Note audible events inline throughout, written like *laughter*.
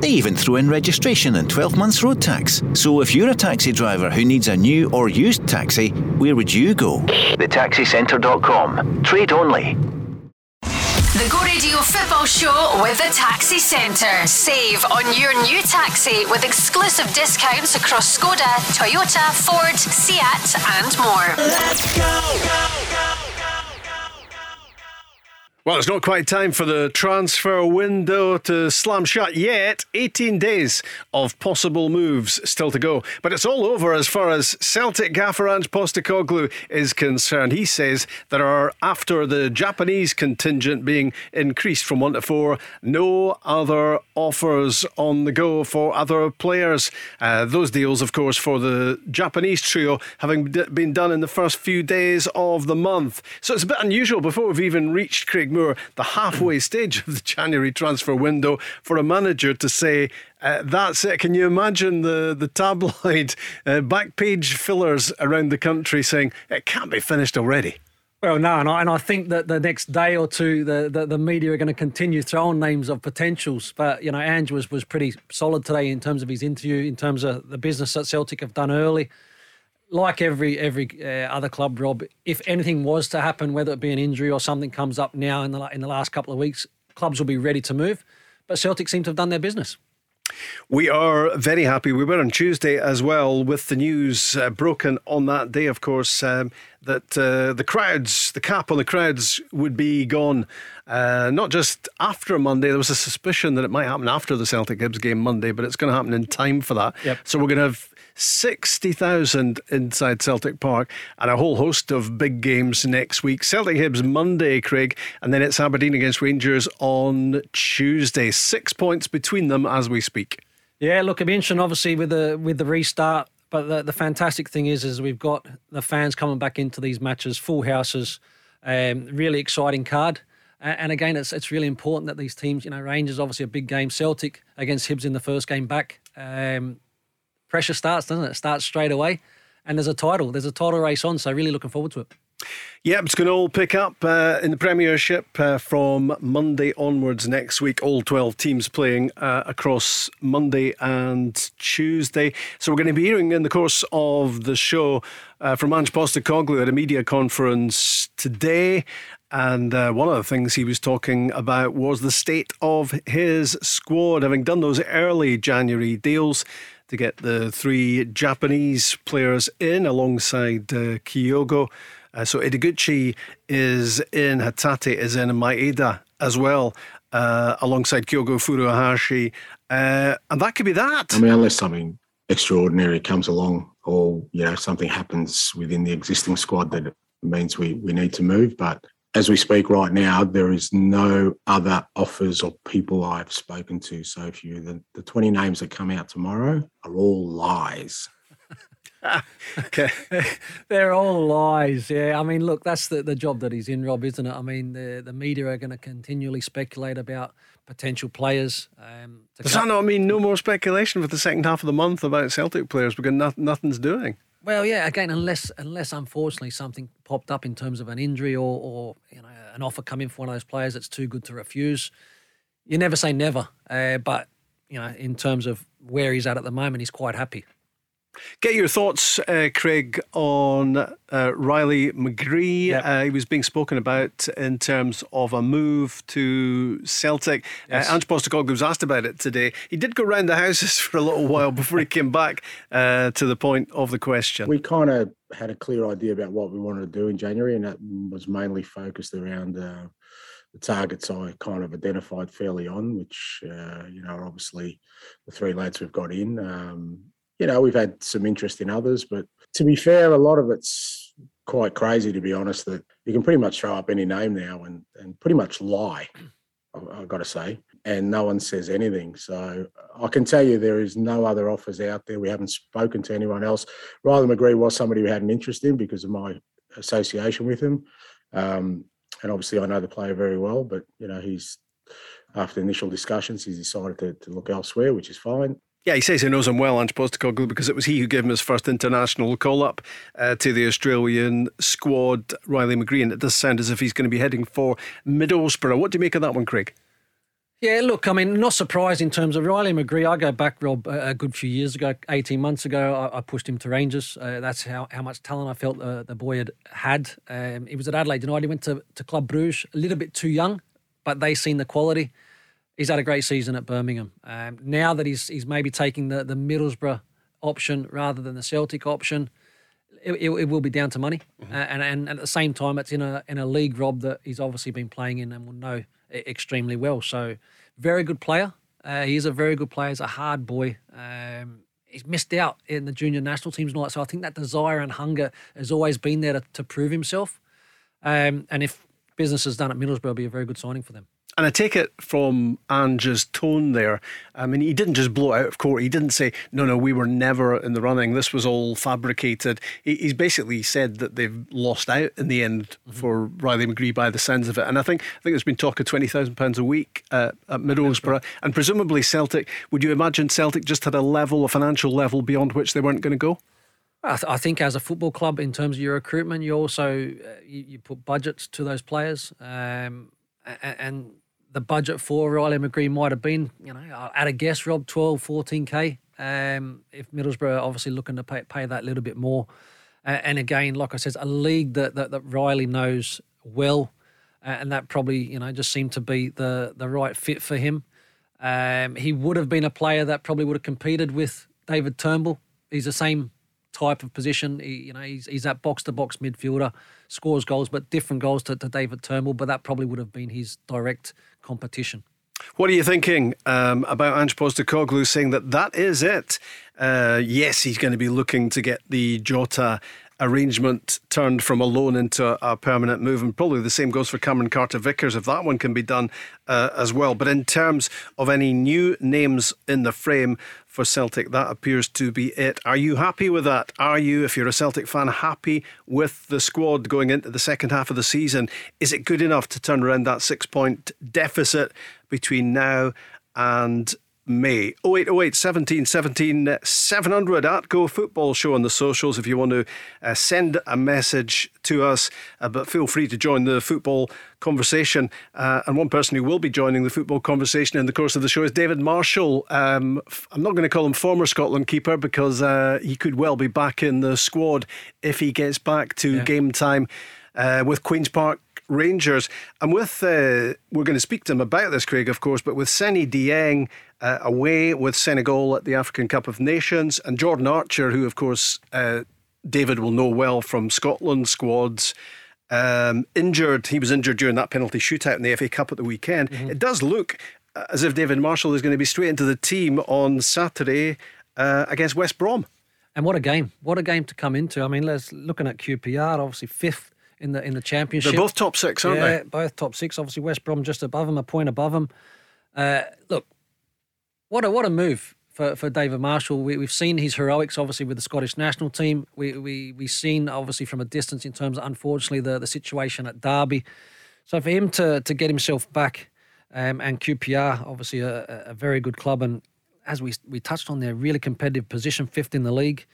They even throw in registration and 12 months road tax. So if you're a taxi driver who needs a new or used taxi, where would you go? TheTaxiCentre.com. Trade only. The Go Radio Football Show with the Taxi Centre. Save on your new taxi with exclusive discounts across Skoda, Toyota, Ford, Seat, and more. Let's go, go, go. Well, it's not quite time for the transfer window to slam shut yet. 18 days of possible moves still to go. But it's all over as far as Celtic gaffer Ange Postecoglou is concerned. He says there are, after the Japanese contingent being increased from one to four, no other offers on the go for other players. Uh, those deals, of course, for the Japanese trio having been done in the first few days of the month. So it's a bit unusual before we've even reached Craig Moore, the halfway *clears throat* stage of the January transfer window, for a manager to say, uh, that's it. Can you imagine the, the tabloid uh, back page fillers around the country saying it can't be finished already? Well, no, and I, and I think that the next day or two, the, the, the media are going to continue throwing names of potentials. But, you know, Ange was, was pretty solid today in terms of his interview, in terms of the business that Celtic have done early like every every uh, other club, Rob, if anything was to happen, whether it be an injury or something comes up now in the in the last couple of weeks, clubs will be ready to move. But Celtic seem to have done their business. We are very happy. We were on Tuesday as well with the news uh, broken on that day, of course, um, that uh, the crowds, the cap on the crowds would be gone. Uh, not just after Monday, there was a suspicion that it might happen after the Celtic Hibs game Monday, but it's going to happen in time for that. Yep. So we're going to have 60,000 inside Celtic Park and a whole host of big games next week. Celtic Hibs Monday, Craig, and then it's Aberdeen against Rangers on Tuesday. Six points between them as we speak. Yeah, look, be interesting, obviously, with the with the restart. But the, the fantastic thing is, is we've got the fans coming back into these matches, full houses, um, really exciting card. And again, it's it's really important that these teams, you know, Rangers obviously a big game, Celtic against Hibs in the first game back. Um, pressure starts, doesn't it? It starts straight away. And there's a title. There's a title race on. So really looking forward to it. Yep, it's going to all pick up uh, in the Premiership uh, from Monday onwards next week. All 12 teams playing uh, across Monday and Tuesday. So we're going to be hearing in the course of the show uh, from Ange Postecoglou at a media conference today. And uh, one of the things he was talking about was the state of his squad, having done those early January deals to get the three Japanese players in alongside uh, Kyogo. Uh, so Ideguchi is in, Hatate is in, and Maeda as well, uh, alongside Kyogo Furuhashi. Uh, and that could be that. I mean, unless something extraordinary comes along or, you know, something happens within the existing squad that means we, we need to move. But as we speak right now, there is no other offers or people I've spoken to. So if you the, the 20 names that come out tomorrow are all lies. *laughs* okay. They're all lies. Yeah. I mean, look, that's the, the job that he's in, Rob, isn't it? I mean, the, the media are going to continually speculate about potential players. Um, Does that not mean no more speculation for the second half of the month about Celtic players because not, nothing's doing? Well, yeah. Again, unless unless unfortunately something popped up in terms of an injury or, or you know an offer coming for one of those players that's too good to refuse, you never say never. Uh, but you know, in terms of where he's at at the moment, he's quite happy. Get your thoughts, uh, Craig, on uh, Riley McGree. Yep. Uh, he was being spoken about in terms of a move to Celtic. Uh, Yes. Ange Postecoglou was asked about it today. He did go round the houses *laughs* for a little while before he came back uh, to the point of the question. We kind of had a clear idea about what we wanted to do in January, and that was mainly focused around uh, the targets I kind of identified fairly on, which, uh, you know, are obviously the three lads we've got in. Um, you know, we've had some interest in others, but to be fair, a lot of it's quite crazy, to be honest, that you can pretty much throw up any name now and, and pretty much lie. I've got to say. and no one says anything. So I can tell you there is no other offers out there. We haven't spoken to anyone else. Riley McGree was somebody who had an interest in because of my association with him. Um, and obviously I know the player very well, but you know, he's after initial discussions, he's decided to, to look elsewhere, which is fine. Yeah, he says he knows him well, Ange Postecoglou, because it was he who gave him his first international call up uh, to the Australian squad, Riley McGree. And it does sound as if he's going to be heading for Middlesbrough. What do you make of that one, Craig? Yeah, look, I mean, not surprised in terms of Riley McGree. I go back, Rob, a good few years ago, 18 months ago, I, I pushed him to Rangers. Uh, that's how, how much talent I felt uh, the boy had. had. Um, he was at Adelaide United, he went to, to Club Bruges, a little bit too young, but they seen the quality. He's had a great season at Birmingham. Um, now that he's he's maybe taking the, the Middlesbrough option rather than the Celtic option, it, it, it will be down to money. Mm-hmm. Uh, and, and at the same time, it's in a in a league, Rob, that he's obviously been playing in and will know extremely well. So very good player. Uh, he is a very good player. He's a hard boy. Um, he's missed out in the junior national teams and all that. So I think that desire and hunger has always been there to, to prove himself. Um, and if business is done at Middlesbrough, it'll be a very good signing for them. And I take it from Ange's tone there. I mean, he didn't just blow it out of court. He didn't say, no, no, we were never in the running. This was all fabricated. he's basically said that they've lost out in the end mm-hmm. for Riley McGree by the sounds of it. And I think I think there's been talk of £20,000 a week uh, at Middlesbrough. And presumably Celtic, would you imagine Celtic just had a level, a financial level beyond which they weren't going to go? I, th- I, think as a football club, in terms of your recruitment, you also uh, you, you, put budgets to those players, um, and, and, the budget for Riley McGree might have been, you know, at a guess, Rob, 12, 14k. Um, if Middlesbrough are obviously looking to pay, pay that little bit more. Uh, and again, like I said, a league that, that, that Riley knows well. Uh, and that probably, you know, just seemed to be the, the right fit for him. Um, he would have been a player that probably would have competed with David Turnbull. He's the same type of position. He, you know, he's, he's that box to box midfielder, scores goals, but different goals to, to David Turnbull. But that probably would have been his direct competition. What are you thinking um, about Ange Postecoglou saying that that is it? Uh, yes, he's going to be looking to get the Jota arrangement turned from a loan into a permanent move. And probably the same goes for Cameron Carter Vickers if that one can be done uh, as well. But in terms of any new names in the frame for Celtic, that appears to be it. Are you happy with that? Are you, if you're a Celtic fan, happy with the squad going into the second half of the season? Is it good enough to turn around that six point deficit between now and May. 0808 17 17 700 at Go Football Show on the socials if you want to uh, send a message to us. Uh, but feel free to join the football conversation. Uh, and one person who will be joining the football conversation in the course of the show is David Marshall. Um, I'm not going to call him former Scotland keeper because uh, he could well be back in the squad if he gets back to yeah. game time uh, with Queen's Park Rangers. And with, uh, we're going to speak to him about this, Craig, of course, but with Seny Dieng uh, away with Senegal at the African Cup of Nations, and Jordan Archer, who, of course, uh, David will know well from Scotland squads. Um, injured, he was injured during that penalty shootout in the FA Cup at the weekend. Mm-hmm. It does look as if David Marshall is going to be straight into the team on Saturday uh, against West Brom. And what a game! What a game to come into. I mean, let's looking at QPR, obviously fifth in the in the championship. They're both top six, aren't yeah, they? both top six. Obviously, West Brom just above them, a point above them. Uh, look, what a what a move for, for David Marshall. We, have seen his heroics, obviously, with the Scottish national team. We we we've seen obviously from a distance in terms of unfortunately the the situation at Derby. So for him to to get himself back, um, and QPR, obviously a, a very good club, and as we we touched on, their really competitive position, fifth in the league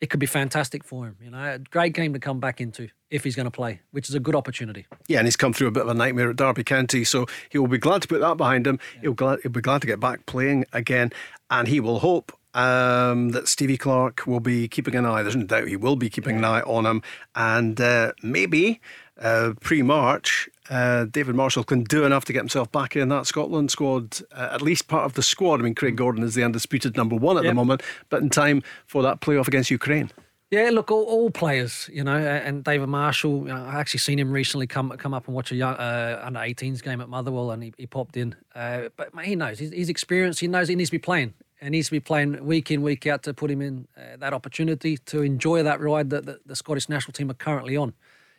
it could be fantastic for him. You know, a great game to come back into if he's going to play, which is a good opportunity. Yeah, and he's come through a bit of a nightmare at Derby County, so he will be glad to put that behind him. Yeah. He'll, glad, he'll be glad to get back playing again, and he will hope um, that Stevie Clarke will be keeping an eye. There's no doubt he will be keeping yeah. an eye on him, and uh, maybe uh, pre March, uh, David Marshall can do enough to get himself back in that Scotland squad, uh, at least part of the squad. I mean, Craig Gordon is the undisputed number one at yep. the moment, but in time for that playoff against Ukraine. Yeah, look, all, all players, you know, and David Marshall. You know, I actually seen him recently come come up and watch a young uh, under 18s game at Motherwell, and he, he popped in. Uh, but he knows he's, he's experienced. He knows he needs to be playing, and needs to be playing week in week out to put him in uh, that opportunity to enjoy that ride that the, the Scottish national team are currently on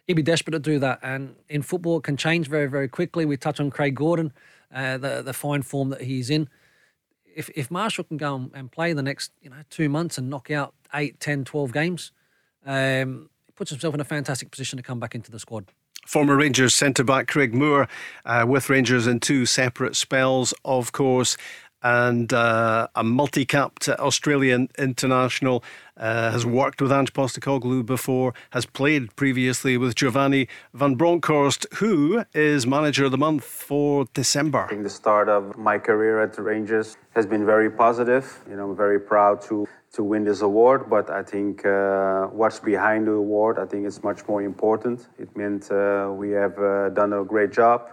he'd be desperate to do that. And in football, it can change very, very quickly. We touch on Craig Gordon. uh, the the fine form that he's in. If if Marshall can go and play the next you know two months and knock out 8, 10, 12 games, um, he puts himself in a fantastic position to come back into the squad. Former Rangers centre back Craig Moore uh, with Rangers in two separate spells, of course and uh, a multi-capped Australian international. Uh, has worked with Ange Postecoglou before, has played previously with Giovanni Van Bronckhorst, who is manager of the month for December. I think the start of my career at the Rangers has been very positive. You know, I'm very proud to to win this award, but I think uh, what's behind the award, I think it's much more important. It meant uh, we have uh, done a great job.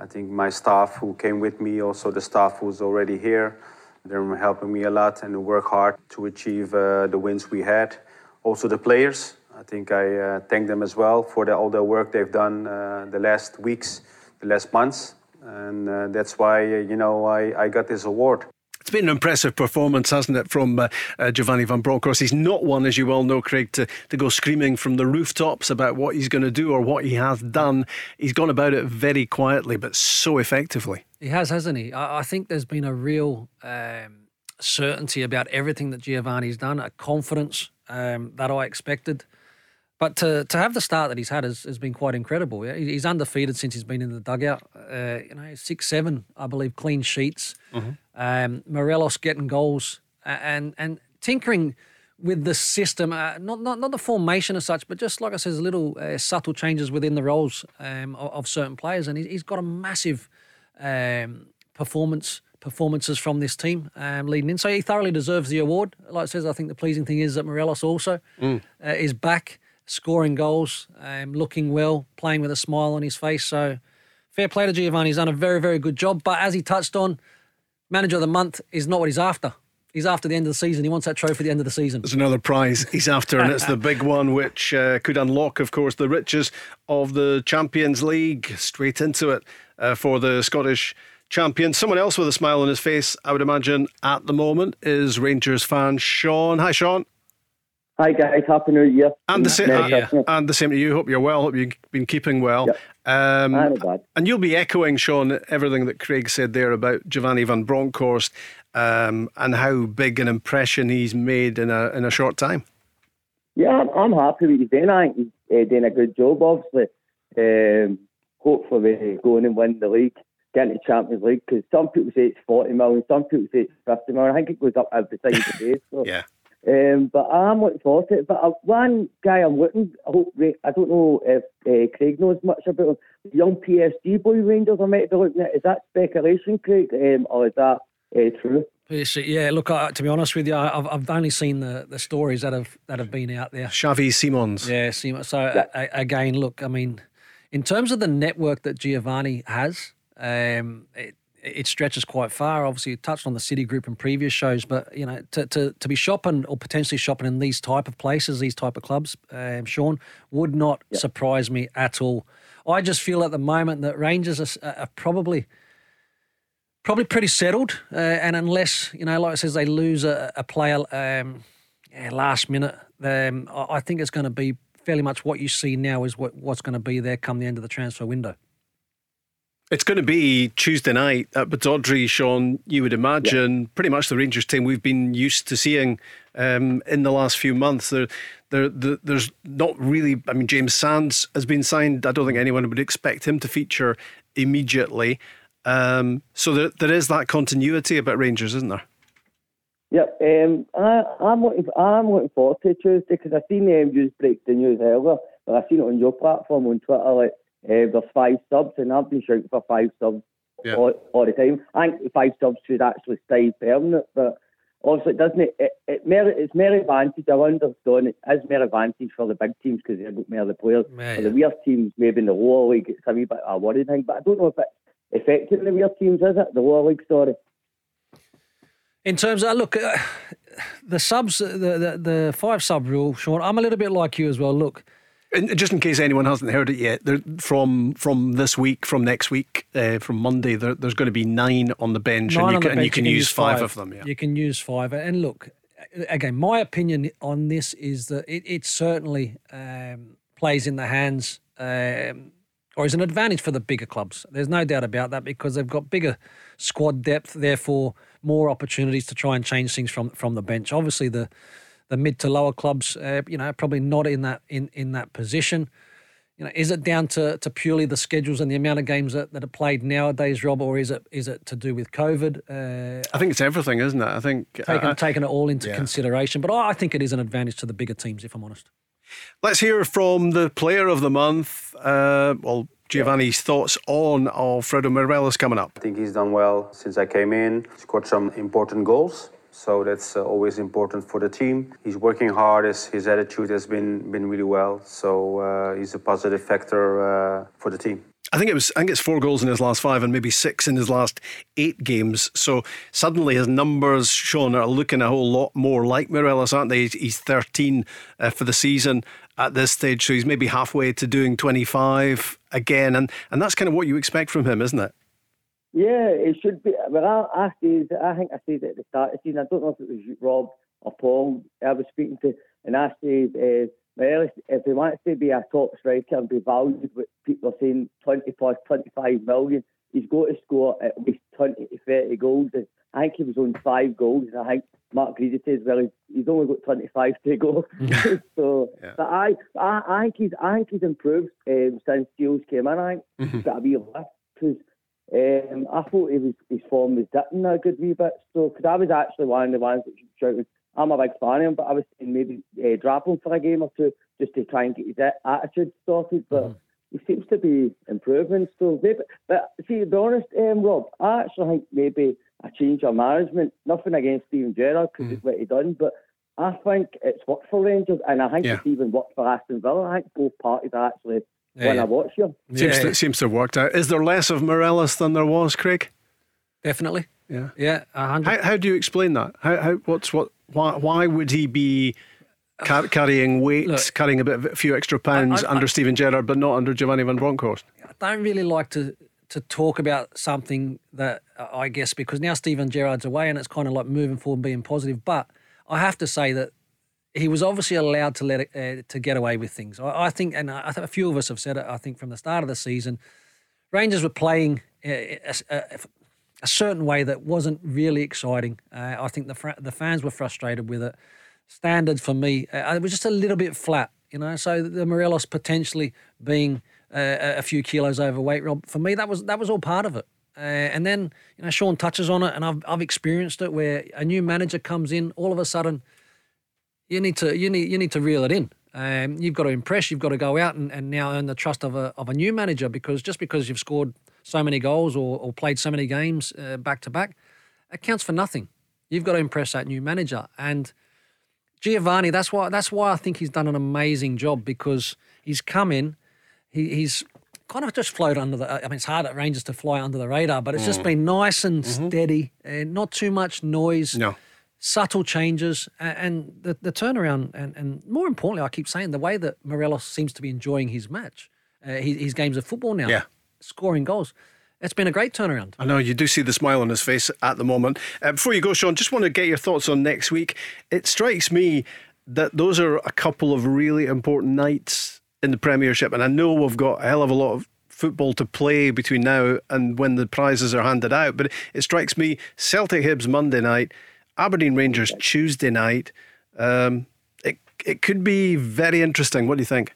I think my staff who came with me, also the staff who's already here, they're helping me a lot and work hard to achieve uh, the wins we had. Also the players, I think I uh, thank them as well for the, all the work they've done uh, the last weeks, the last months, and uh, that's why you know I, I got this award. It's been an impressive performance, hasn't it, from uh, uh, Giovanni Van Bronckhorst? He's not one, as you well know, Craig, to, to go screaming from the rooftops about what he's going to do or what he has done. He's gone about it very quietly, but so effectively. He has, hasn't he? I, I think there's been a real um, certainty about everything that Giovanni's done, a confidence um, that I expected. But to, to have the start that he's had has, has been quite incredible. Yeah? He's undefeated since he's been in the dugout. Uh, you know, six, seven, I believe, clean sheets. Mm-hmm. Um, Morelos getting goals and and tinkering with the system, uh, not, not not the formation as such, but just like I said, little uh, subtle changes within the roles um, of, of, certain players, and he's got a massive um, performance performances from this team um, leading in. So he thoroughly deserves the award. Like I says, I think the pleasing thing is that Morelos also mm. uh, is back scoring goals, um, looking well, playing with a smile on his face. So fair play to Giovanni. He's done a very very good job. But as he touched on manager of the month is not what he's after. He's after the end of the season. He wants that trophy at the end of the season. There's another prize he's after, and it's the big *laughs* one, which uh, could unlock, of course, the riches of the Champions League. Straight into it uh, for the Scottish champion. Someone else with a smile on his face, I would imagine, at the moment is Rangers fan Sean. Hi, Sean. Hi guys, happy New Year. And the same, uh, and the same to you. Hope you're well. Hope you've been keeping well. Yep. Um, and you'll be echoing, Sean, everything that Craig said there about Giovanni van Bronckhorst um, and how big an impression he's made in a in a short time. Yeah, I'm, I'm happy with his doing. I think he's uh, doing a good job. Obviously, um, hopefully going and win the league, getting into Champions League. Because some people say it's 40 million, some people say it's 50 million. I think it goes up every time day. So. *laughs* yeah. Um, but I'm looking forward to it. But uh, one guy I'm looking, I, hope, I don't know if uh, Craig knows much about him. Young PSG boy Rangers I might be looking at. Is that speculation, Craig, um, or is that uh, true? Yeah, look. Uh, to be honest with you, I've, I've only seen the, the stories that have that have been out there. Xavi Simons. Yeah, Simons. So yeah. A, again, look. I mean, in terms of the network that Giovanni has, um, it, it stretches quite far. Obviously, you touched on the City Group in previous shows, but you know, to, to, to be shopping or potentially shopping in these type of places, these type of clubs, um, Sean, would not yep. surprise me at all. I just feel at the moment that Rangers are, are probably probably pretty settled, uh, and unless you know, like I says, they lose a, a player um, yeah, last minute, um, I think it's going to be fairly much what you see now is what, what's going to be there come the end of the transfer window. It's going to be Tuesday night at Pittodrie, Sean. You would imagine yeah. pretty much the Rangers team we've been used to seeing um, in the last few months. There, there, there, there's not really. I mean, James Sands has been signed. I don't think anyone would expect him to feature immediately. Um, so there, there is that continuity about Rangers, isn't there? Yep, um, I, am looking. I'm looking forward to Tuesday because I've seen um, you break the news earlier, but I've seen it on your platform on Twitter. Like uh, there's five subs, and I've been shouting for five subs yeah. all, all, the time. I think five subs should actually stay permanent, but obviously it doesn't. It, it, it mer- it's mere advantage. I understand it is mere advantage for the big teams because they've got more of the players. Yeah, for the weird teams, maybe in the lower league, it's a wee bit of a worry thing. But I don't know if it's affecting the weird teams, is it? The lower league story. In terms of look, uh, the subs, the, the the five sub rule, Sean. I'm a little bit like you as well. Look and just in case anyone hasn't heard it yet, from from this week, from next week, uh, from Monday, there, there's going to be nine on the bench, nine and, you can, and you can, use five, five, of them. Yeah. You can use five. And look, again, my opinion on this is that it, it certainly um, plays in the hands, um, or is an advantage for the bigger clubs. There's no doubt about that because they've got bigger squad depth, therefore more opportunities to try and change things from from the bench. Obviously, the the mid to lower clubs, uh, you know, probably not in that in in that position. You know, is it down to, to purely the schedules and the amount of games that, that are played nowadays, Rob, or is it is it to do with COVID? Uh, I think it's everything, isn't it? I think taking, uh, taking it all into yeah. consideration, but I think it is an advantage to the bigger teams, if I'm honest. Let's hear from the player of the month. Uh, well, Giovanni's thoughts on Alfredo Morelos coming up. I think he's done well since I came in. Scored some important goals so that's uh, always important for the team. He's working hard. His, his attitude has been been really well. So uh, he's a positive factor uh, for the team. I think it was. I think it's four goals in his last five, and maybe six in his last eight games. So suddenly his numbers, Sean, are looking a whole lot more like Morelos, aren't they? He's 13 uh, for the season at this stage, so he's maybe halfway to doing 25 again, and and that's kind of what you expect from him, isn't it? Yeah, it should be. Well, I, I said, I think I said at the start of the season, I don't know if it was Rob or Paul I was speaking to, and I said, uh, well, if he wants to be a top striker and be valued, what people are saying 20 plus 25 million, he's got to score at least 20 to 30 goals. And I think he was on five goals, and I think Mark Greedy says, well, he's only got 25 to go. *laughs* *laughs* so, yeah. but I, I, I think he's, I think he's improved um, since Steele's came in. I think mm-hmm. he's got a wee lift because um, I thought he was, his form was dipping a good wee bit. So, because I was actually one of the ones that shouted, I'm a big fan of him, but I was saying maybe uh, drop him for a game or two just to try and get his attitude sorted. But mm. he seems to be improving still. Maybe, but see, to be honest, um, Rob, I actually think maybe a change of management, nothing against Steven Gerrard because mm. it's what he done, but I think it's worked for Rangers and I think yeah. it's even worked for Aston Villa. I think both parties are actually yeah, when. I watch you. Seems, yeah. to, seems to have worked out. Is there less of Morelos than there was, Craig? Definitely. Yeah. Yeah. How, how do you explain that? How, how what's what? Why, why would he be car- carrying weight, Look, carrying a bit, a few extra pounds I, I, under I, Steven Gerrard, but not under Giovanni Van Bronckhorst? I don't really like to to talk about something that I guess because now Steven Gerrard's away and it's kind of like moving forward and being positive. But I have to say that he was obviously allowed to let it, uh, to get away with things. I, I think, and a few of us have said it. I think from the start of the season, Rangers were playing uh, a, a, a certain way that wasn't really exciting. Uh, I think the the fans were frustrated with it. Standard for me, uh, it was just a little bit flat, you know. So the Morelos potentially being uh, a few kilos overweight, Rob, for me that was that was all part of it. Uh, and then you know Sean touches on it, and I've I've experienced it where a new manager comes in, all of a sudden you need to you need you need to reel it in. Um, you've got to impress. You've got to go out and, and now earn the trust of a of a new manager because just because you've scored so many goals or, or played so many games uh, back to back, it counts for nothing. You've got to impress that new manager. And Giovanni, that's why that's why I think he's done an amazing job because he's come in, he, he's kind of just flowed under the. I mean, it's hard at Rangers to fly under the radar, but it's mm. just been nice and mm-hmm. steady, and not too much noise. No subtle changes and the, the turnaround and, and more importantly, I keep saying the way that Morelos seems to be enjoying his match, uh, his, his, games of football now, yeah. scoring goals. It's been a great turnaround. I know you do see the smile on his face at the moment. Uh, before you go, Sean, just want to get your thoughts on next week. It strikes me that those are a couple of really important nights in the Premiership, and I know we've got a hell of a lot of football to play between now and when the prizes are handed out. But it strikes me Celtic Hibs Monday night, Aberdeen Rangers Tuesday night. Um, it it could be very interesting. What do you think?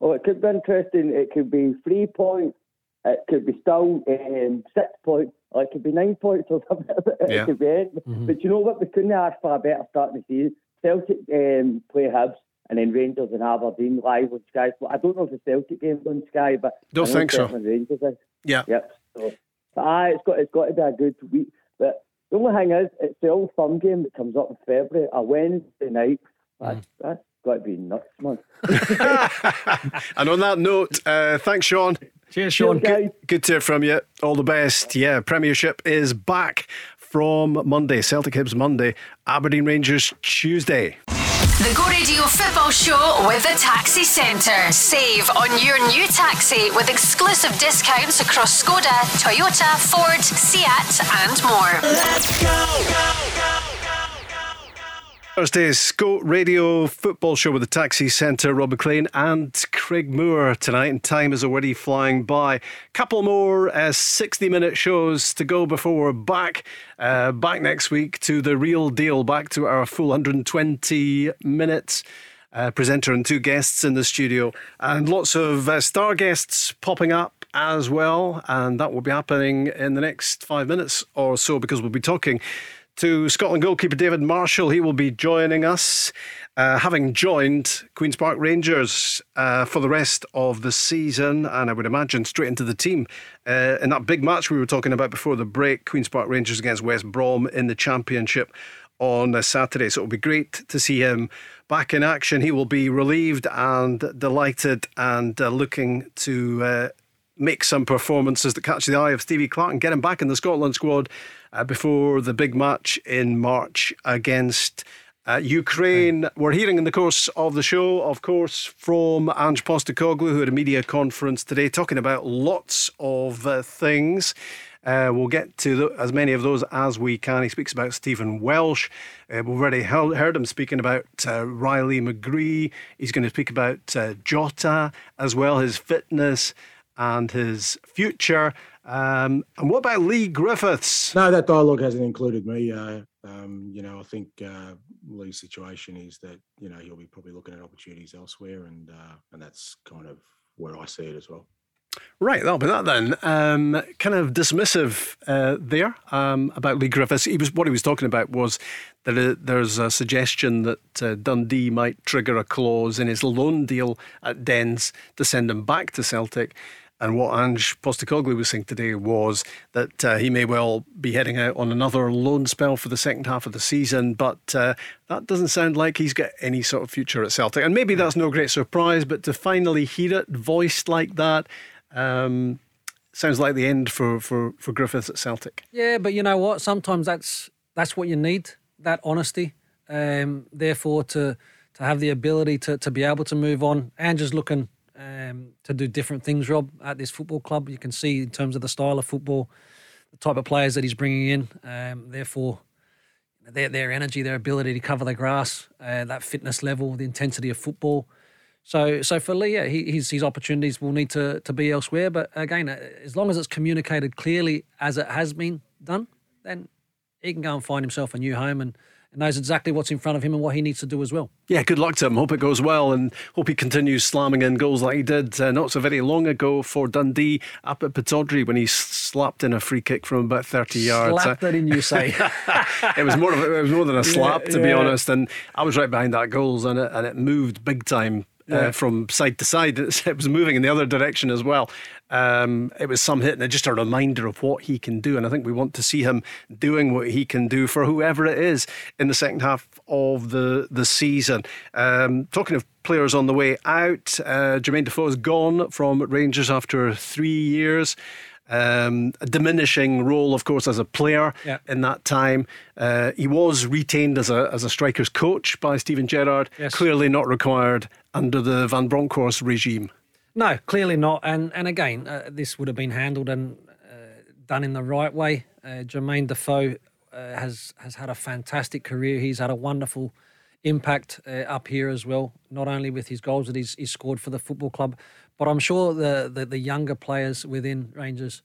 Well, it could be interesting. It could be three points. It could be still um, six points. Or it could be nine points or *laughs* something. it yeah. could be Mm-hmm. But you know what? We couldn't ask for a better start in the season. Celtic um, play Hibs and then Rangers and Aberdeen live on Sky. Well, I don't know if the Celtic game's on Sky, but don't think so. Rangers is. Yeah. Yep. So, ah, it's got it's got to be a good week. But the only thing is, it's the old firm game that comes up in February, a Wednesday night. That's, mm. that's got to be nuts, man. *laughs* and on that note, uh, thanks, Sean. Cheers, Sean. Good, good to hear from you. All the best. Yeah, Premiership is back from Monday. Celtic Hibs Monday, Aberdeen Rangers Tuesday. The Go Radio Football Show with the Taxi Centre. Save on your new taxi with exclusive discounts across Skoda, Toyota, Ford, Seat, and more. Let's go, go, go. Thursday's Go Radio football show with the Taxi Centre, Rob Maclean and Craig Moore tonight, and time is already flying by. Couple more uh, 60 minute shows to go before we're back. Uh, back next week to the real deal, back to our full 120 minutes. Uh, presenter and two guests in the studio, and lots of uh, star guests popping up as well. And that will be happening in the next five minutes or so because we'll be talking to Scotland goalkeeper David Marshall. He will be joining us, uh, having joined Queen's Park Rangers uh, for the rest of the season, and I would imagine straight into the team uh, in that big match we were talking about before the break Queen's Park Rangers against West Brom in the Championship on Saturday. So it'll be great to see him back in action. He will be relieved and delighted and uh, looking to uh, make some performances that catch the eye of Stevie Clarke and get him back in the Scotland squad uh, before the big match in March against. Uh, Ukraine. We're hearing in the course of the show, of course, from Ange Postecoglou, who had a media conference today, talking about lots of uh, things. Uh, we'll get to the, as many of those as we can. He speaks about Stephen Welsh. Uh, we've already heard, heard him speaking about uh, Riley McGree. He's going to speak about uh, Jota as well, his fitness and his future. Um, and what about Leigh Griffiths? No, that dialogue hasn't included me. Uh, um, you know, I think uh, Leigh's situation is that you know he'll be probably looking at opportunities elsewhere, and uh, and that's kind of where I see it as well. Right, that'll be that then. Um, kind of dismissive uh, there um, about Leigh Griffiths. He was what he was talking about was that uh, there's a suggestion that uh, Dundee might trigger a clause in his loan deal at Dens to send him back to Celtic. And what Ange Postecoglou was saying today was that uh, he may well be heading out on another loan spell for the second half of the season, but uh, that doesn't sound like he's got any sort of future at Celtic. And maybe that's no great surprise, but to finally hear it voiced like that um, sounds like the end for, for, for Griffiths at Celtic. Yeah, but you know what? Sometimes that's that's what you need that honesty. Um, therefore, to to have the ability to, to be able to move on. Ange's looking um, to do different things, Rob, at this football club. You can see in terms of the style of football, the type of players that he's bringing in. Um, therefore, their their energy, their ability to cover the grass, uh, that fitness level, the intensity of football. So, so for Leigh, yeah, he, his his opportunities will need to to be elsewhere. But again, uh, as long as it's communicated clearly as it has been done, then he can go and find himself a new home and and knows exactly what's in front of him and what he needs to do as well. Yeah, good luck to him. Hope it goes well and hope he continues slamming in goals like he did uh, not so very long ago for Dundee up at Pittodrie when he slapped in a free kick from about 30 yards. Slapped that in, you say? *laughs* it was more of a, it was more than a *laughs* slap, yeah, to yeah. be honest. And I was right behind that goals and it, and it moved big time yeah. uh, from side to side. *laughs* It was moving in the other direction as well. Um, it was some hit and just a reminder of what he can do. And I think we want to see him doing what he can do for whoever it is in the second half of the, the season. Um, talking of players on the way out, uh, Jermaine Defoe is gone from Rangers after three years. Um, a diminishing role, of course, as a player yeah. in that time. Uh, he was retained as a as a striker's coach by Steven Gerrard. Yes. Clearly not required under the Van Bronckhorst regime. No, clearly not. And and again, uh, this would have been handled and uh, done in the right way. Uh, Jermaine Defoe uh, has has had a fantastic career. He's had a wonderful impact uh, up here as well. Not only with his goals that he's, he's scored for the football club, but I'm sure the the, the younger players within Rangers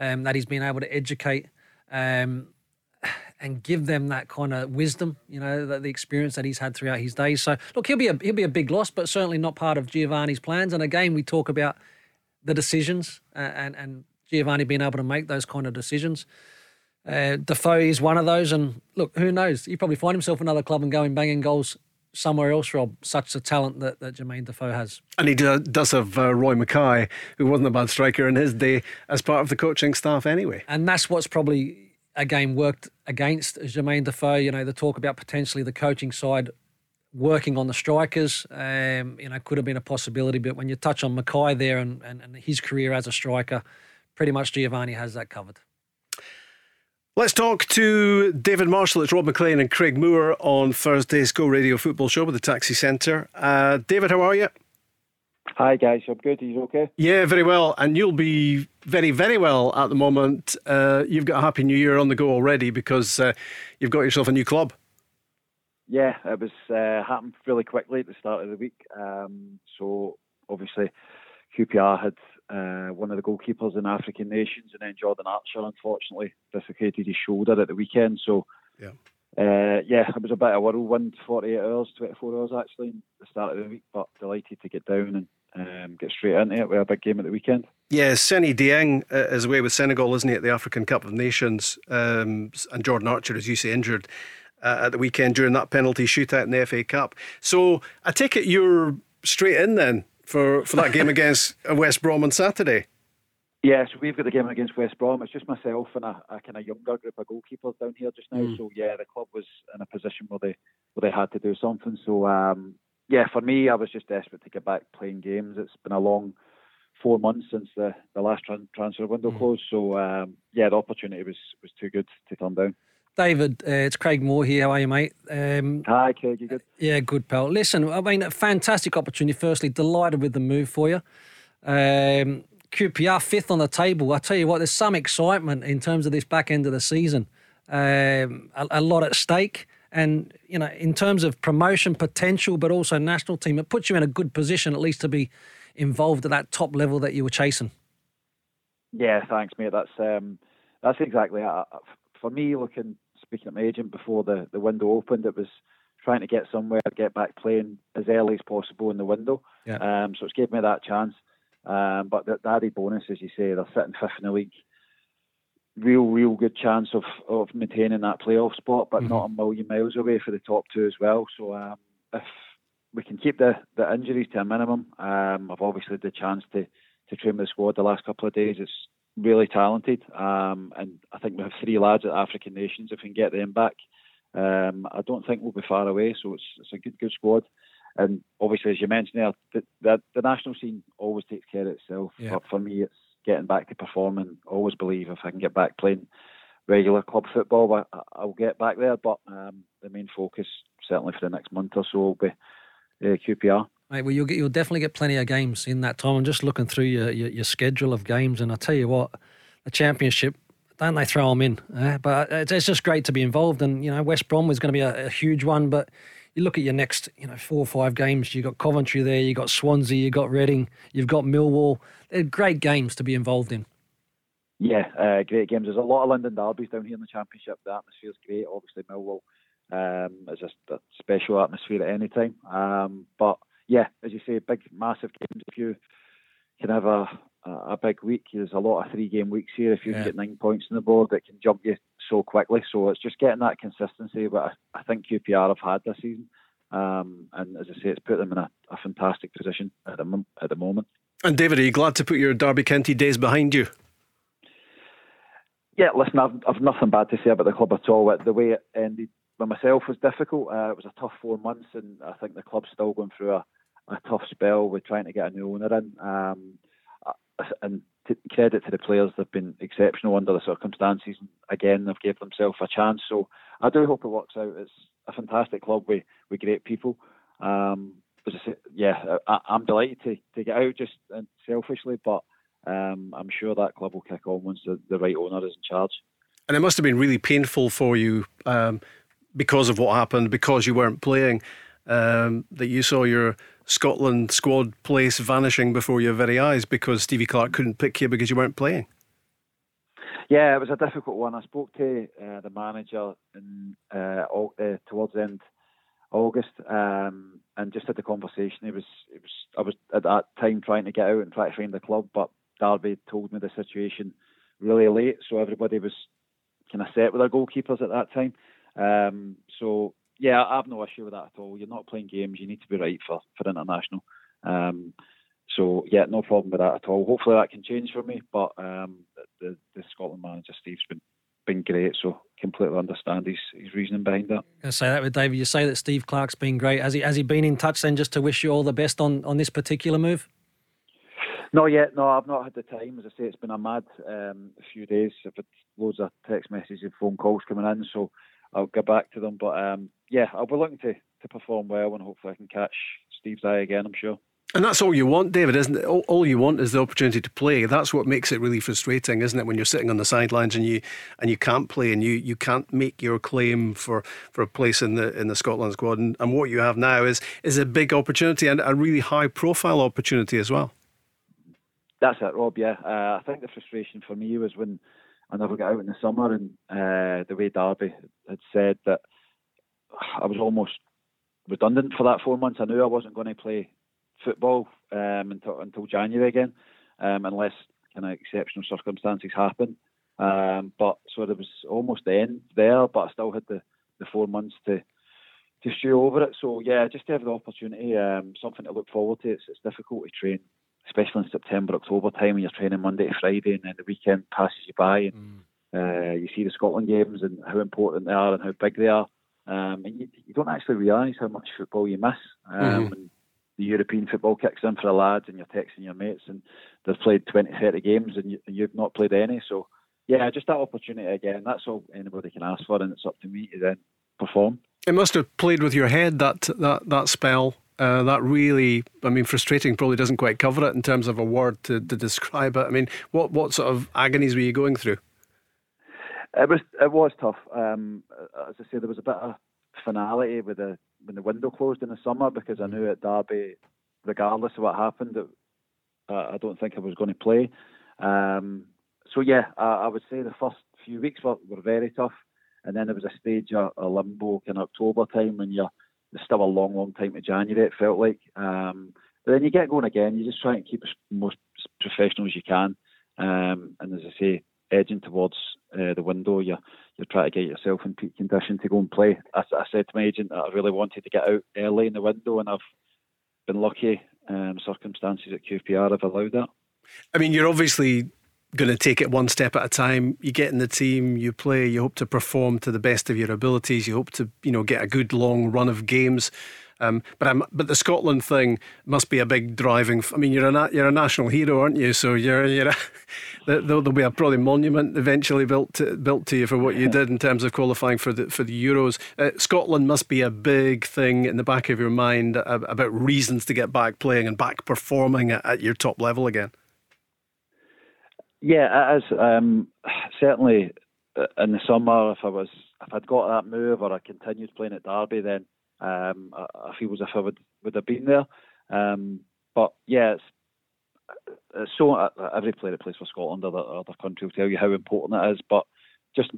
um, that he's been able to educate. Um, and give them that kind of wisdom, you know, the, the, experience that he's had throughout his days. So look, he'll be a he'll be a big loss, but certainly not part of Giovanni's plans. And again, we talk about the decisions uh, and and Giovanni being able to make those kind of decisions. Uh, Defoe is one of those, and look, who knows? He probably find himself another club and going banging goals somewhere else, Rob. Such a talent that, that Jermaine Defoe has. And he do, does have uh, Roy Makaay, who wasn't a bad striker in his day, as part of the coaching staff anyway. And that's what's probably again worked against Jermaine Defoe. You know, the talk about potentially the coaching side working on the strikers, um, you know, could have been a possibility. But when you touch on Makaay there and, and, and his career as a striker, pretty much Giovanni has that covered. Let's talk to David Marshall. It's Rob Maclean and Craig Moore on Thursday's Go Radio Football Show with the Taxi Centre. Uh, David, how are you? Hi guys, I'm good. Are you okay? Yeah, very well. And you'll be very, very well at the moment. Uh, you've got a happy new year on the go already because uh, you've got yourself a new club. yeah, it was uh, happened really quickly at the start of the week. Um, so obviously, QPR had uh, one of the goalkeepers in African nations, and then Jordan Archer unfortunately dislocated his shoulder at the weekend. So yeah, uh, yeah, it was a bit of a whirlwind, 48 hours, 24 hours actually, the start of the week. But delighted to get down and um, get straight into it We with a big game at the weekend. Yeah, Seny Dieng uh, is away with Senegal, isn't he, at the African Cup of Nations? Um, and Jordan Archer, as you say, injured uh, at the weekend during that penalty shootout in the FA Cup. So I take it you're straight in then for, for that game against West Brom on Saturday. Yeah, so we've got the game against West Brom. It's just myself and a, a kind of younger group of goalkeepers down here just now. Mm. So yeah, the club was in a position where they where they had to do something. So um, yeah, for me, I was just desperate to get back playing games. It's been a long four months since the, the last transfer window mm. closed. So um, yeah, the opportunity was was too good to turn down. David, uh, it's Craig Moore here. How are you, mate? Um, Hi, Craig. You good? Yeah, good, pal. Listen, I mean, a fantastic opportunity. Firstly, delighted with the move for you. Um, QPR fifth on the table. I tell you what, there's some excitement in terms of this back end of the season. Um, a, a, lot at stake, and you know, in terms of promotion potential, but also national team, it puts you in a good position at least to be involved at that top level that you were chasing. Yeah, thanks, mate. That's um, that's exactly uh, for me. Looking speaking to my agent before the, the window opened, it was trying to get somewhere, get back playing as early as possible in the window. Yeah. Um, so it's gave me that chance. Um, but the, the, added bonus, as you say, they're sitting fifth in the league. Real, real good chance of, of maintaining that playoff spot, but mm-hmm. not a million miles away for the top two as well. So um, if we can keep the, the injuries to a minimum, um, I've obviously had the chance to, to train with the squad the last couple of days. It's really talented. Um, and I think we have three lads at African Nations. If we can get them back, um, I don't think we'll be far away. So it's, it's a good, good squad. And obviously, as you mentioned there, the, the, the national scene always takes care of itself. Yeah. But for me, it's getting back to performing. Always believe if I can get back playing regular club football, I, I'll get back there. But um, the main focus, certainly for the next month or so, will be uh, QPR. Mate, well, you'll get you'll definitely get plenty of games in that time. I'm just looking through your, your, your schedule of games, and I tell you what, the championship don't they throw them in? Eh? But it's, it's, just great to be involved, and you know West Brom is going to be a, a, huge one, but you look at your next, you know, four or five games. You've got Coventry there, you've got Swansea, you've got Reading, you've got Millwall. They're great games to be involved in. Yeah, uh, great games. There's a lot of London derbies down here in the Championship. The atmosphere's great. Obviously, Millwall um, is a, a special atmosphere at any time. Um, but yeah, as you say, big, massive games. If you can have a, a big week, there's a lot of three game weeks here. If you yeah. get nine points on the board, it can jump you so quickly. So it's just getting that consistency. But I, I think QPR have had this season. Um, and as I say, it's put them in a, a fantastic position at the, at the moment. And David, are you glad to put your Derby County days behind you? Yeah, listen, I've, I've nothing bad to say about the club at all. The way it ended for myself was difficult. Uh, it was a tough four months, and I think the club's still going through a, a tough spell with trying to get a new owner in. Um, uh, and t- credit to the players, they've been exceptional under the circumstances. Again, they've gave themselves a chance. So I do hope it works out. It's a fantastic club with, with great people. Um, yeah, I, am delighted to, to get out just selfishly, but um, I'm sure that club will kick on once the, the right owner is in charge. And it must have been really painful for you um, because of what happened, because you weren't playing, um, that you saw your Scotland squad place vanishing before your very eyes because Stevie Clarke couldn't pick you because you weren't playing. Yeah, it was a difficult one. I spoke to uh, the manager in, uh, uh, towards the end August, um, and just had the conversation. It was, it was, I was at that time trying to get out and try to find the club, but Derby told me the situation really late, so everybody was kind of set with their goalkeepers at that time. Um, so yeah, I have no issue with that at all. You're not playing games; you need to be right for for international. Um, so yeah, no problem with that at all. Hopefully that can change for me. But um, the the Scotland manager Steve's been been great, so completely understand his, his reasoning behind that. I say that with David. You say that Steve Clarke's been great. Has he has he been in touch then just to wish you all the best on on this particular move? Not yet. No, I've not had the time. As I say, it's been a mad um, few days. I've had loads of text messages and phone calls coming in, so I'll get back to them. But um, yeah, I'll be looking to, to perform well, and hopefully I can catch Steve's eye again. I'm sure. And that's all you want, David, isn't it? All, all, you want is the opportunity to play. That's what makes it really frustrating, isn't it? When you're sitting on the sidelines and you and you can't play and you, you can't make your claim for, for a place in the in the Scotland squad. And, and what you have now is is a big opportunity and a really high profile opportunity as well. That's it, Rob. Yeah, uh, I think the frustration for me was when I never got out in the summer and uh, the way Derby had said that I was almost redundant for that four months. I knew I wasn't going to play football um, until until January again, um, unless kind of exceptional circumstances happen. Um, but so there was almost the end there, but I still had the, the four months to to stew over it. So yeah, just to have the opportunity, um, something to look forward to. It's, it's difficult to train, especially in September, October time when you're training Monday to Friday, and then the weekend passes you by, and mm. uh, you see the Scotland games and how important they are and how big they are. Um, and you, you, don't actually realise how much football you miss. Um, mm-hmm. and the European football kicks in for the lads and you're texting your mates and they've played 20, 30 games and, you, have not played any. So, yeah, just that opportunity again. That's all anybody can ask for, and it's up to me to then perform. It must have played with your head that that that spell. Uh, that really, I mean, frustrating probably doesn't quite cover it in terms of a word to, to describe it. I mean, what what sort of agonies were you going through? It was it was tough. Um, as I say, there was a bit of finality with the when the window closed in the summer because I knew at Derby, regardless of what happened, that uh, I don't think I was going to play. Um, so yeah, I, I, would say the first few weeks were, were very tough, and then there was a stage of a limbo in October time when you're there's still a long, long time to January. It felt like, um, but then you get going again. You just try and keep as most professional as you can, um, and as I say, edging towards uh, the window, you're you're trying to get yourself in peak condition to go and play. I, I, said to my agent that I really wanted to get out early in the window, and I've been lucky. Um, circumstances at QPR have allowed that. I mean, you're obviously going to take it one step at a time. You get in the team, you play, you hope to perform to the best of your abilities. You hope to, you know, get a good long run of games. Um, but I'm, but the Scotland thing must be a big driving. I mean, you're a you're a national hero, aren't you? So you're you're a, *laughs* there'll, be a probably monument eventually built to, built to you for what you did in terms of qualifying for the for the Euros. Uh, Scotland must be a big thing in the back of your mind about reasons to get back playing and back performing at, at your top level again. Yeah, it is. Um, certainly uh, in the summer, if I was if I'd got that move or I continued playing at Derby, then um, I, I, feel as if I would would have been there. Um, but yeah, it's, it's so uh, every player that plays for Scotland or the other country will tell you how important it is. But just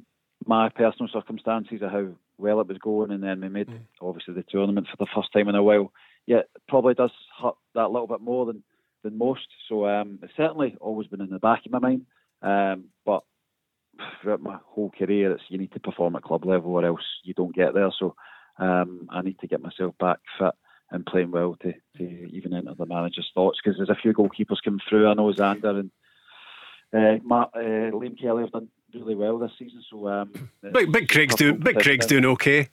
my personal circumstances of how well it was going, and then we made mm. obviously the tournament for the first time in a while. Yeah, it probably does hurt that little bit more than than most. So um, it's certainly always been in the back of my mind. Um, but throughout my whole career, it's you need to perform at club level, or else you don't get there. So um, I need to get myself back fit and playing well to, to even enter the manager's thoughts because there's a few goalkeepers coming through. I know Zander and uh, Matt, uh, Liam Kelly have done really well this season. So um, big, big Craig's doing big Craig's doing okay.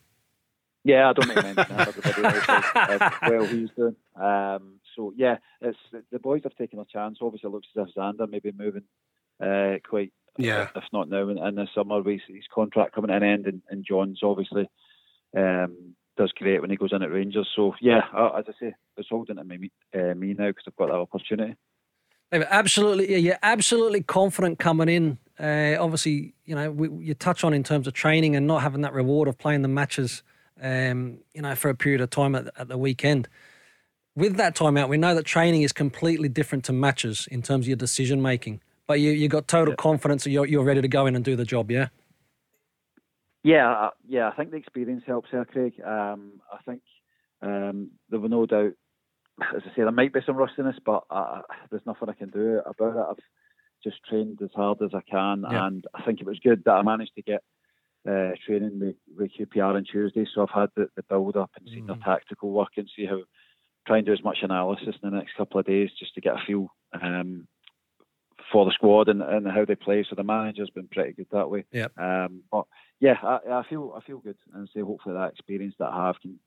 Yeah, I don't make mention that. *laughs* Everybody knows how well he's doing. Um, so yeah, it's the boys have taken a chance. Obviously, it looks as if Zander may be moving uh, quite. Yeah. If not now, in, in the summer, his, his contract coming to an end, and, and Jon's obviously um, does great when he goes in at Rangers. So yeah, as I say, it's holding to me, uh, me now because I've got that opportunity. Absolutely, yeah, you're absolutely confident coming in. Uh, obviously, you know we, you touch on in terms of training and not having that reward of playing the matches, um, you know, for a period of time at, at the weekend. With that time out, we know that training is completely different to matches in terms of your decision making. But you you got total yep. confidence that you're you're ready to go in and do the job, yeah. Yeah, uh, yeah, I think the experience helps here, Craig. Um, I think um, there were no doubt, as I say, there might be some rustiness, but uh, there's nothing I can do about it. I've just trained as hard as I can, yeah. and I think it was good that I managed to get uh, training with, with QPR on Tuesday. So I've had the, the build up and seen mm. their tactical work and see how try and do as much analysis in the next couple of days just to get a feel um, for the squad and, and how they play. So the manager's been pretty good that way. Yeah. Um, but yeah, I, I, feel I feel good, and say hopefully that experience that I have can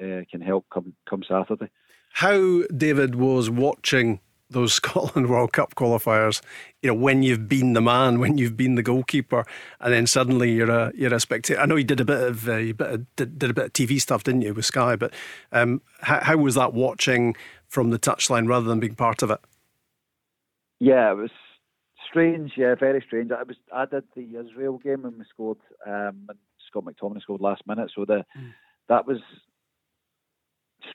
uh, can help come come Saturday. How David was watching those *laughs* Scotland World Cup qualifiers, you know, when you've been the man, when you've been the goalkeeper, and then suddenly you're a you're a spectator. I know you did a bit of uh, you bit of, did, did, a bit of TV stuff, didn't you, with Sky? But um, how, how was that watching from the touchline rather than being part of it. Yeah, it was strange. Yeah, very strange. I was I did the Israel game and we scored. Um, and Scott McTominay scored last minute, so the mm. that was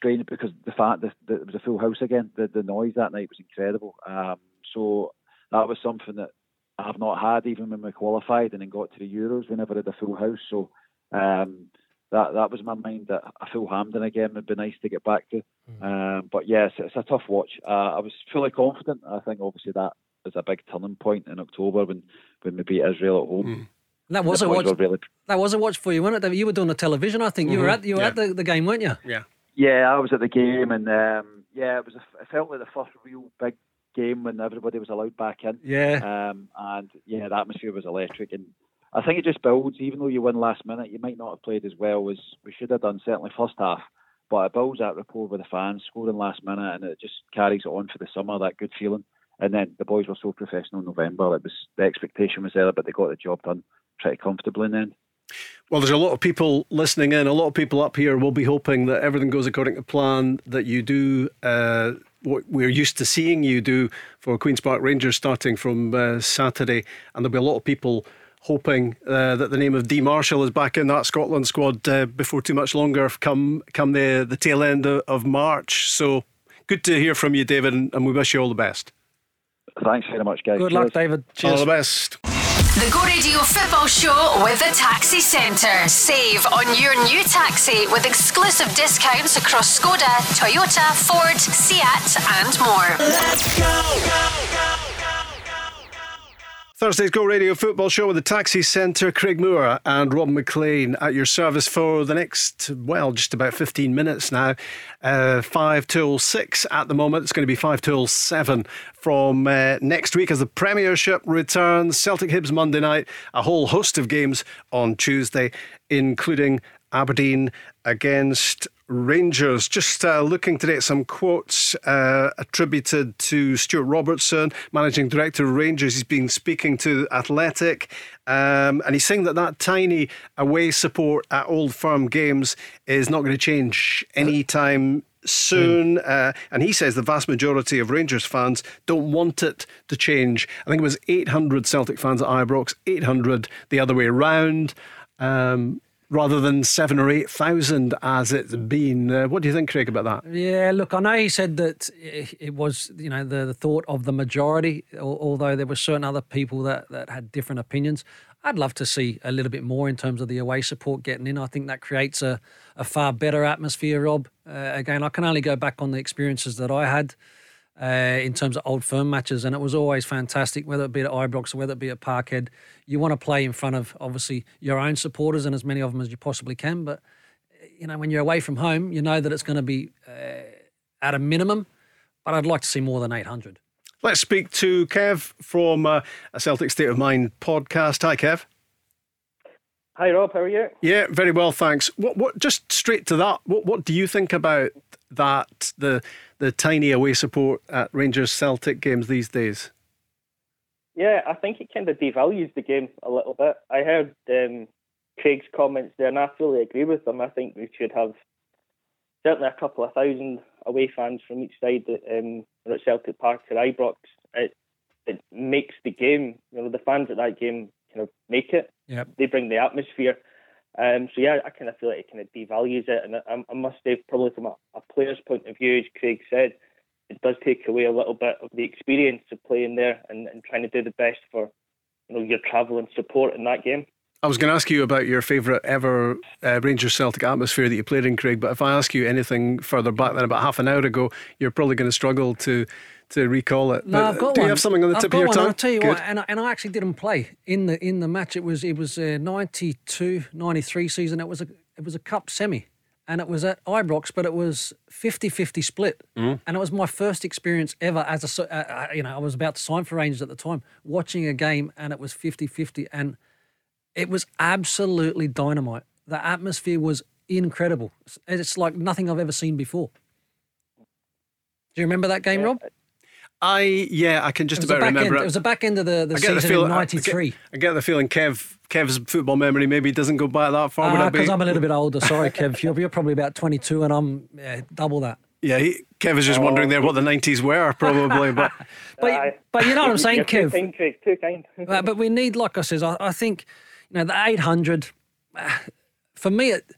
strange because the fact that, that it was a full house again. The the noise that night was incredible. Um, so that was something that I've not had even when we qualified and then got to the Euros. We never had a full house, so. Um, that that was my mind that a full Hampden again would be nice to get back to. Mm. Um, but yes, it's a tough watch. Uh, I was fully confident. I think obviously that was a big turning point in October when, when we beat Israel at home. Mm. That was a watch. Really... That was a watch for you, wasn't it? You were doing the television. I think mm-hmm. you were at you were yeah. at the, the game, weren't you? Yeah. Yeah, I was at the game, and um, yeah, it was. A, it felt like the first real big game when everybody was allowed back in. Yeah. Um, and yeah, the atmosphere was electric, and I think it just builds. Even though you win last minute, you might not have played as well as we should have done. Certainly first half, but it builds that rapport with the fans, scoring last minute, and it just carries it on for the summer. That good feeling. And then the boys were so professional in November. It was the expectation was there, but they got the job done pretty comfortably in the end. Well, there's a lot of people listening in. A lot of people up here will be hoping that everything goes according to plan. That you do uh, what we're used to seeing you do for Queens Park Rangers starting from uh, Saturday, and there'll be a lot of people hoping uh, that the name of D Marshall is back in that Scotland squad uh, before too much longer. Come come the the tail end of, of March. So good to hear from you, David, and we wish you all the best. Thanks very much, guys. Good Cheers. luck, David. Cheers. All the best. The Go Radio Football Show with the Taxi Centre. Save on your new taxi with exclusive discounts across Skoda, Toyota, Ford, Seat, and more. Let's go, go, go. Thursday's Go Radio Football Show with the Taxi Centre, Craig Moore and Rob Maclean at your service for the next, well, just about 15 minutes now. Uh, 5 till 6 at the moment. It's going to be 5 till 7 from uh, next week as the Premiership returns. Celtic Hibs Monday night, a whole host of games on Tuesday, including Aberdeen against Rangers. Just uh, looking today at some quotes uh, attributed to Stewart Robertson, managing director of Rangers. He's been speaking to Athletic, um, and he's saying that that tiny away support at Old Firm games is not going to change anytime soon. Uh, and he says the vast majority of Rangers fans don't want it to change. I think it was 800 Celtic fans at Ibrox, 800 the other way around. Um, rather than seven or eight thousand as it's been. Uh, what do you think, Craig, about that? Yeah, look, I know he said that it was, you know, the, the thought of the majority, although there were certain other people that, that had different opinions. I'd love to see a little bit more in terms of the away support getting in. I think that creates a, a far better atmosphere, Rob. Uh, again, I can only go back on the experiences that I had uh, in terms of old firm matches, and it was always fantastic, whether it be at Ibrox or whether it be at Parkhead. You want to play in front of obviously your own supporters and as many of them as you possibly can, but you know when you're away from home, you know that it's going to be uh, at a minimum. But I'd like to see more than 800. Let's speak to Kev from uh, a Celtic State of Mind podcast. Hi, Kev. Hi, Rob. How are you? Yeah, very well, thanks. What, what? Just straight to that. What, what do you think about that? The the tiny away support at Rangers Celtic games these days? Yeah, I think it kind of devalues the game a little bit. I heard um, Craig's comments there, and I fully agree with them. I think we should have certainly a couple of thousand away fans from each side um, at Celtic Park or Ibrox. It it makes the game, you know, the fans at that game kind of make it. Yep. They bring the atmosphere. Um, so yeah, I kind of feel like it kind of devalues it, and I, I must say, probably from a, a, player's point of view, as Craig said, it does take away a little bit of the experience of playing there and, and trying to do the best for you know your travel and support in that game. I was going to ask you about your favourite ever uh, Rangers Celtic atmosphere that you played in, Craig. But if I ask you anything further back than about half an hour ago, you're probably going to struggle to to recall it. No, I've got do one. you have something on the I've tip of your one. tongue? I'll tell you Good. what, and I, and I actually didn't play in the in the match. It was it was a 92, 93 season. It was a it was a cup semi, and it was at Ibrox, but it was 50-50 split, mm. and it was my first experience ever as a uh, uh, you know I was about to sign for Rangers at the time, watching a game, and it was 50-50, and it was absolutely dynamite. The atmosphere was incredible. It's like nothing I've ever seen before. Do you remember that game, yeah. Rob? I yeah, I can just about remember end, it. It was the back end of the, the season the feeling, in '93. I, I, get the feeling Kev Kev's football memory maybe doesn't go back that far. Because uh, I'm a little bit older. Sorry, Kev. *laughs* You're, you're, probably about 22, and I'm yeah, double that. Yeah, he, Kev is just oh. wondering there what the 90s were, probably. But *laughs* but, but you know what I'm saying, Kev? Too kind, Craig, too kind. but we need, like I says, I, I think, you know, the 800, *sighs* for me, it,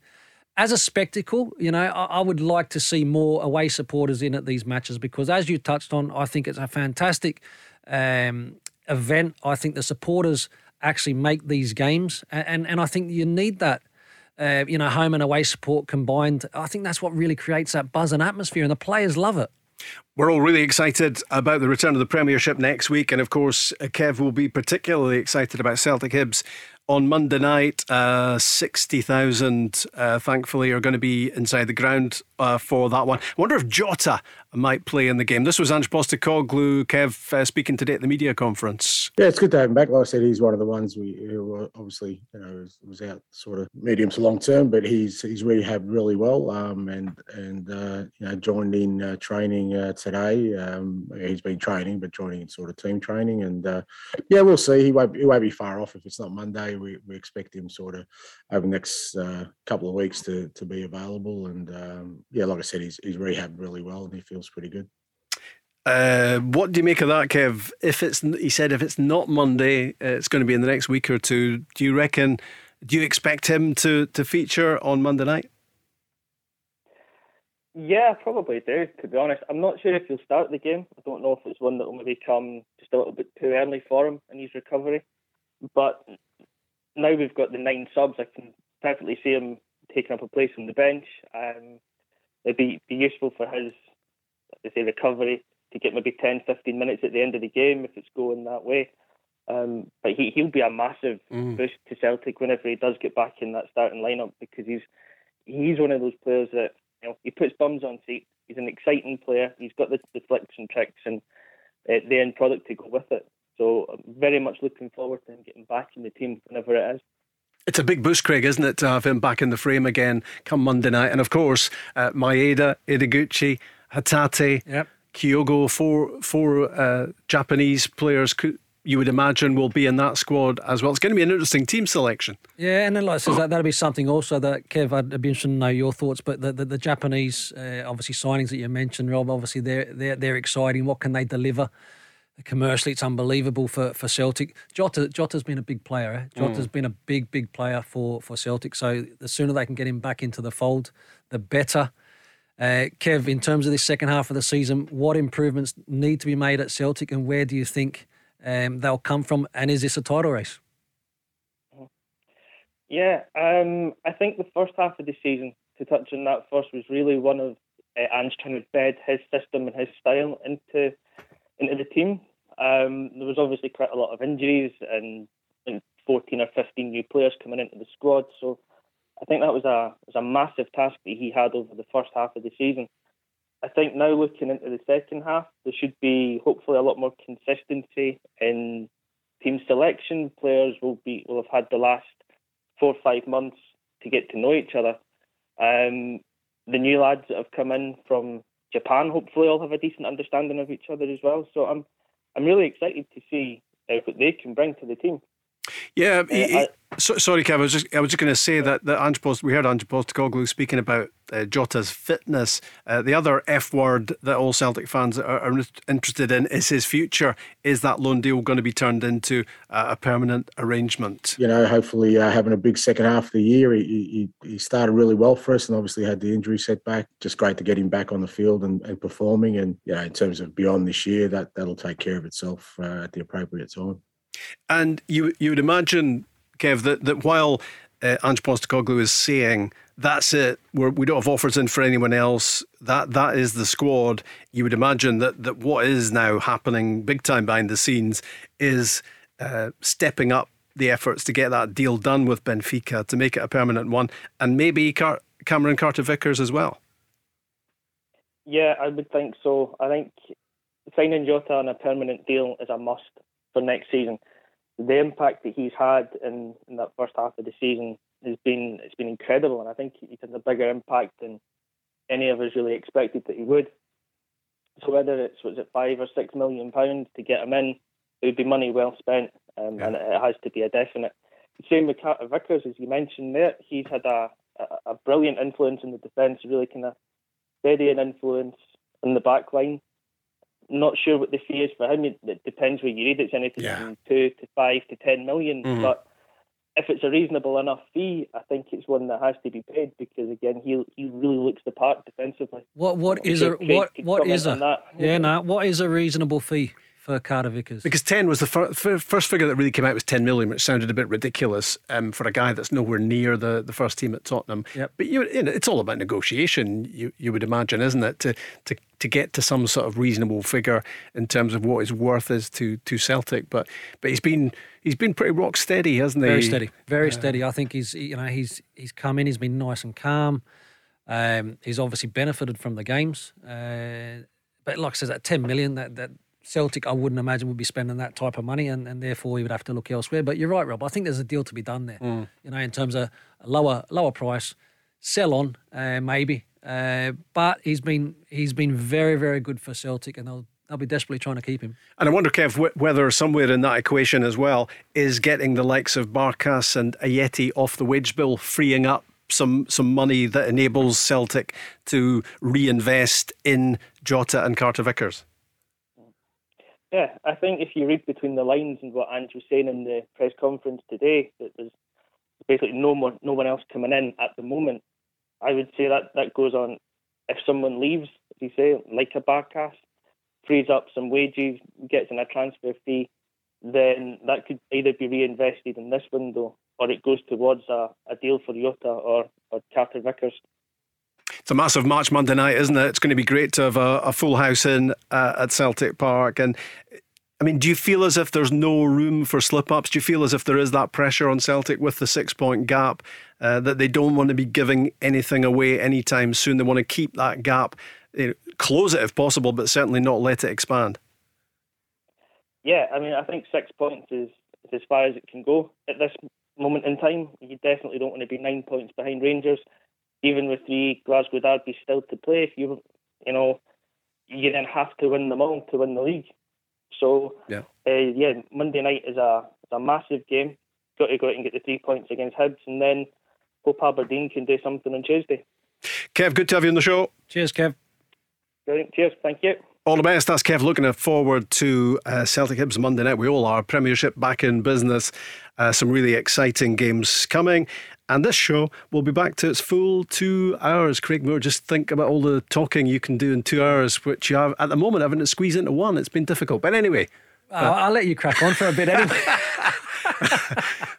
as a spectacle, you know, I, I, would like to see more away supporters in at these matches because, as you touched on, I think it's a fantastic um, event. I think the supporters actually make these games, and and, and I think you need that. Uh, you know, home and away support combined. I think that's what really creates that buzz and atmosphere, and the players love it. We're all really excited about the return of the Premiership next week, and of course, Kev will be particularly excited about Celtic Hibs on Monday night. Uh, 60,000, uh, thankfully, are going to be inside the ground uh, for that one. I wonder if Jota might play in the game. This was Ange Postecoglou, Kev, uh, speaking today at the media conference. Yeah, it's good to have him back. Like I said, he's one of the ones we who obviously you know was, was, out sort of medium to long term, but he's he's rehabbed really well um, and and uh, you know joined in uh, training today. Um, he's been training, but joining in sort of team training, and yeah, we'll see. He won't he won't be far off if it's not Monday. We, we expect him sort of over the next uh, couple of weeks to to be available, and um, yeah, like I said, he's he's rehabbed really well, and he feels pretty good. Uh, what do you make of that, Kev? If it's he said if it's not Monday, it's going to be in the next week or two. Do you reckon? Do you expect him to to feature on Monday night? Yeah, probably do. To be honest, I'm not sure if he'll start the game. I don't know if it's one that will maybe come just a little bit too early for him in his recovery. But now we've got the nine subs, I can perfectly see him taking up a place on the bench. Um, it'd be, be useful for his, I say, recovery to get maybe 10, 15 minutes at the end of the game if it's going that way. Um, but he, he'll be a massive mm. boost to Celtic whenever he does get back in that starting lineup because he's he's one of those players that you know he puts bums on seats. He's an exciting player. He's got the, the flicks and tricks and uh, the end product to go with it. So I'm very much looking forward to him getting back in the team whenever it is. It's a big boost, Craig, isn't it, to have him back in the frame again come Monday night? And of course, uh, Maeda, Ideguchi, Hatate, yep. Kyogo, four four uh, Japanese players. You would imagine will be in that squad as well. It's going to be an interesting team selection. Yeah, and then like I said, that that'll be something also that Kev, I'd be interested to know your thoughts. But the the, the Japanese, uh, obviously signings that you mentioned, Rob, obviously they're they're they're exciting. What can they deliver? Commercially it's unbelievable for, for Celtic. Jota Jota's been a big player. Eh? Jota's mm. been a big big player for for Celtic. So the sooner they can get him back into the fold, the better. Uh, Kev, in terms of this second half of the season, what improvements need to be made at Celtic, and where do you think um, they'll come from? And is this a title race? Yeah, um, I think the first half of the season, to touch on that first, was really one of uh, Ange trying to bed his system and his style into into the team. Um, there was obviously quite a lot of injuries and, and 14 or 15 new players coming into the squad. So I think that was a was a massive task that he had over the first half of the season. I think now looking into the second half, there should be hopefully a lot more consistency in team selection. Players will be will have had the last four or five months to get to know each other. Um, the new lads that have come in from Japan hopefully all have a decent understanding of each other as well. So I'm I'm really excited to see uh, what they can bring to the team. Yeah, uh, he, I, so, sorry, Kev. I was just I was just going to say that that Ange Post, we heard Ange Postecoglou speaking about uh, Jota's fitness. Uh, the other F word that all Celtic fans are, are, interested in is his future. Is that loan deal going to be turned into uh, a permanent arrangement? You know, hopefully uh, having a big second half of the year. He, he, he started really well for us, and obviously had the injury setback. Just great to get him back on the field and, and performing. And you know, in terms of beyond this year, that that'll take care of itself uh, at the appropriate time. And you you would imagine, Kev, that, that while uh, Ange Postecoglou is saying that's it, We're, we do not have offers in for anyone else. That that is the squad. You would imagine that that what is now happening big time behind the scenes is uh, stepping up the efforts to get that deal done with Benfica to make it a permanent one, and maybe Car- Cameron Carter Vickers as well. Yeah, I would think so. I think signing Jota on a permanent deal is a must for next season. The impact that he's had in, in that first half of the season has been it's been incredible, and I think he's had a bigger impact than any of us really expected that he would. So whether it's was it five or six million pounds to get him in, it would be money well spent, um, yeah. and it has to be a definite. Same with Carter Vickers, as you mentioned there, he's had a, a, a brilliant influence in the defence, really kind of steadying influence in the back line. Not sure what the fee is for him. It depends where you read. It's anything Yeah. from two to five to ten million. Mhm. But if it's a reasonable enough fee, I think it's one that has to be paid because again, he he really looks the part defensively. What what I'm is sure a what could what a that. yeah no what is a reasonable fee for Carter Vickers? Because 10 was the fir- fir- first figure that really came out was 10 million, which sounded a bit ridiculous um, for a guy that's nowhere near the, the first team at Tottenham. Yep. But you, you know, it's all about negotiation, you, you would imagine, isn't it? To, to, to get to some sort of reasonable figure in terms of what his worth is to, to Celtic. But but he's been he's been pretty rock steady, hasn't he? Very steady, very steady. I think he's you know he's he's come in. He's been nice and calm. Um, he's obviously benefited from the games. Uh, but like I said, at ten million, that that Celtic, I wouldn't imagine would be spending that type of money, and, and therefore he would have to look elsewhere. But you're right, Rob. I think there's a deal to be done there. You know, in terms of a lower lower price, sell on uh, maybe. Uh, but he's been he's been very very good for Celtic, and they'll they'll be desperately trying to keep him. And I wonder, Kev, wh- whether somewhere in that equation as well is getting the likes of Barkas and Ajeti off the wage bill, freeing up some some money that enables Celtic to reinvest in Jota and Carter Vickers. Yeah, I think if you read between the lines and what Ange was saying in the press conference today, that there's basically no one, no one else coming in at the moment. I would say that that goes on. If someone leaves, as you say, like a Barkas, frees up some wages, gets in a transfer fee, then that could either be reinvested in this window or it goes towards a, a deal for Jota or, or Carter Vickers. It's a massive match Monday night, isn't it? It's going to be great to have a, a full house in uh, at Celtic Park. And I mean, do you feel as if there's no room for slip ups? Do you feel as if there is that pressure on Celtic with the six point gap uh, that they don't want to be giving anything away anytime soon? They want to keep that gap, you know, close it if possible, but certainly not let it expand. Yeah, I mean, I think six points is, is as far as it can go at this moment in time. You definitely don't want to be nine points behind Rangers, even with three Glasgow derbies still to play. If you, you know, you then have to win them all to win the league. So, Yeah. uh, yeah, Monday night is a is a massive game. Got to go out and get the three points against Hibs, and then hope Aberdeen can do something on Tuesday. Kev, good to have you on the show. Cheers, Kev. Brilliant. Cheers. Thank you. All the best. That's Kev looking forward to uh, Celtic Hibs Monday night. We all are. Premiership back in business. Uh, some really exciting games coming. And this show will be back to its full two hours. Craig Moore, just think about all the talking you can do in two hours, which you have at the moment having to squeeze into one. It's been difficult. But anyway, I'll, uh, I'll let you crack on for a bit anyway. *laughs*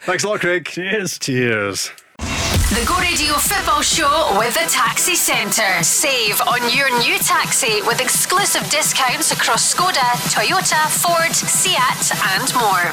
thanks a lot, Craig. Cheers. Cheers. The Go Radio Football Show with the Taxi Centre. Save on your new taxi with exclusive discounts across Skoda, Toyota, Ford, Seat, and more.